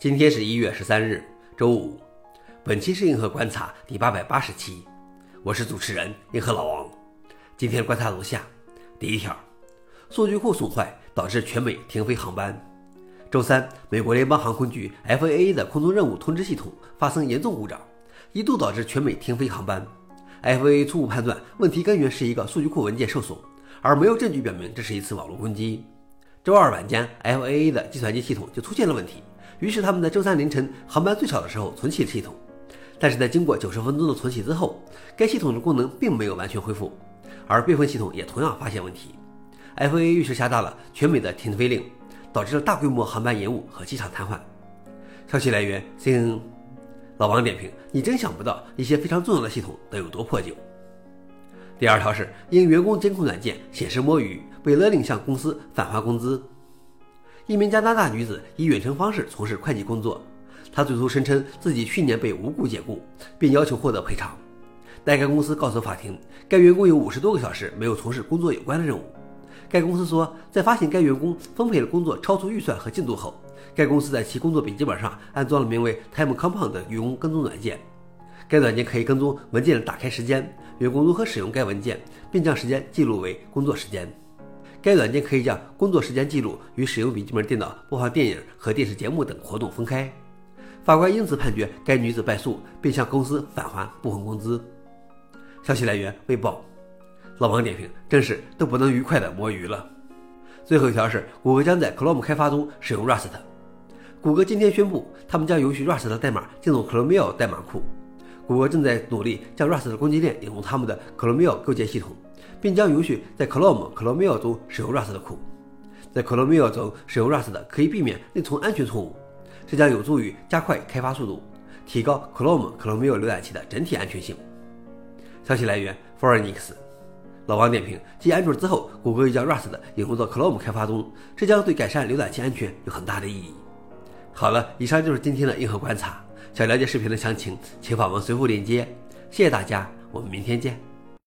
今天是一月十三日，周五。本期是硬核观察第八百八十期，我是主持人硬核老王。今天观察如下：第一条，数据库损坏导致全美停飞航班。周三，美国联邦航空局 FAA 的空中任务通知系统发生严重故障，一度导致全美停飞航班。FAA 初步判断问题根源是一个数据库文件受损，而没有证据表明这是一次网络攻击。周二晚间，FAA 的计算机系统就出现了问题，于是他们在周三凌晨航班最少的时候重启了系统。但是在经过九十分钟的重启之后，该系统的功能并没有完全恢复，而备份系统也同样发现问题。FAA 于是下达了全美的停飞令，导致了大规模航班延误和机场瘫痪。消息来源：CNN。老王点评：你真想不到一些非常重要的系统都有多破旧。第二条是因员工监控软件显示摸鱼，被勒令向公司返还工资。一名加拿大女子以远程方式从事会计工作，她最初声称自己去年被无故解雇，并要求获得赔偿。但该公司告诉法庭，该员工有五十多个小时没有从事工作有关的任务。该公司说，在发现该员工分配的工作超出预算和进度后，该公司在其工作笔记本上安装了名为 Time Compound 的员工跟踪软件。该软件可以跟踪文件的打开时间。员工如何使用该文件，并将时间记录为工作时间？该软件可以将工作时间记录与使用笔记本电脑播放电影和电视节目等活动分开。法官因此判决该女子败诉，并向公司返还部分工资。消息来源：未报。老王点评：真是都不能愉快的摸鱼了。最后一条是，谷歌将在 Chrome 开发中使用 Rust。谷歌今天宣布，他们将允许 Rust 的代码进入 Chromium 代码库。谷歌正在努力将 Rust 的供给链引入他们的 Chromium 构建系统，并将允许在 Chrome Chromium 中使用 Rust 的库。在 Chromium 中使用 Rust 可以避免内存安全错误，这将有助于加快开发速度，提高 Chrome Chromium 浏览器的整体安全性。消息来源 f o r e n i x 老王点评：继安卓之后，谷歌又将 Rust 引入到 Chrome 开发中，这将对改善浏览器安全有很大的意义。好了，以上就是今天的硬核观察。想了解视频的详情，请访问随后链接。谢谢大家，我们明天见。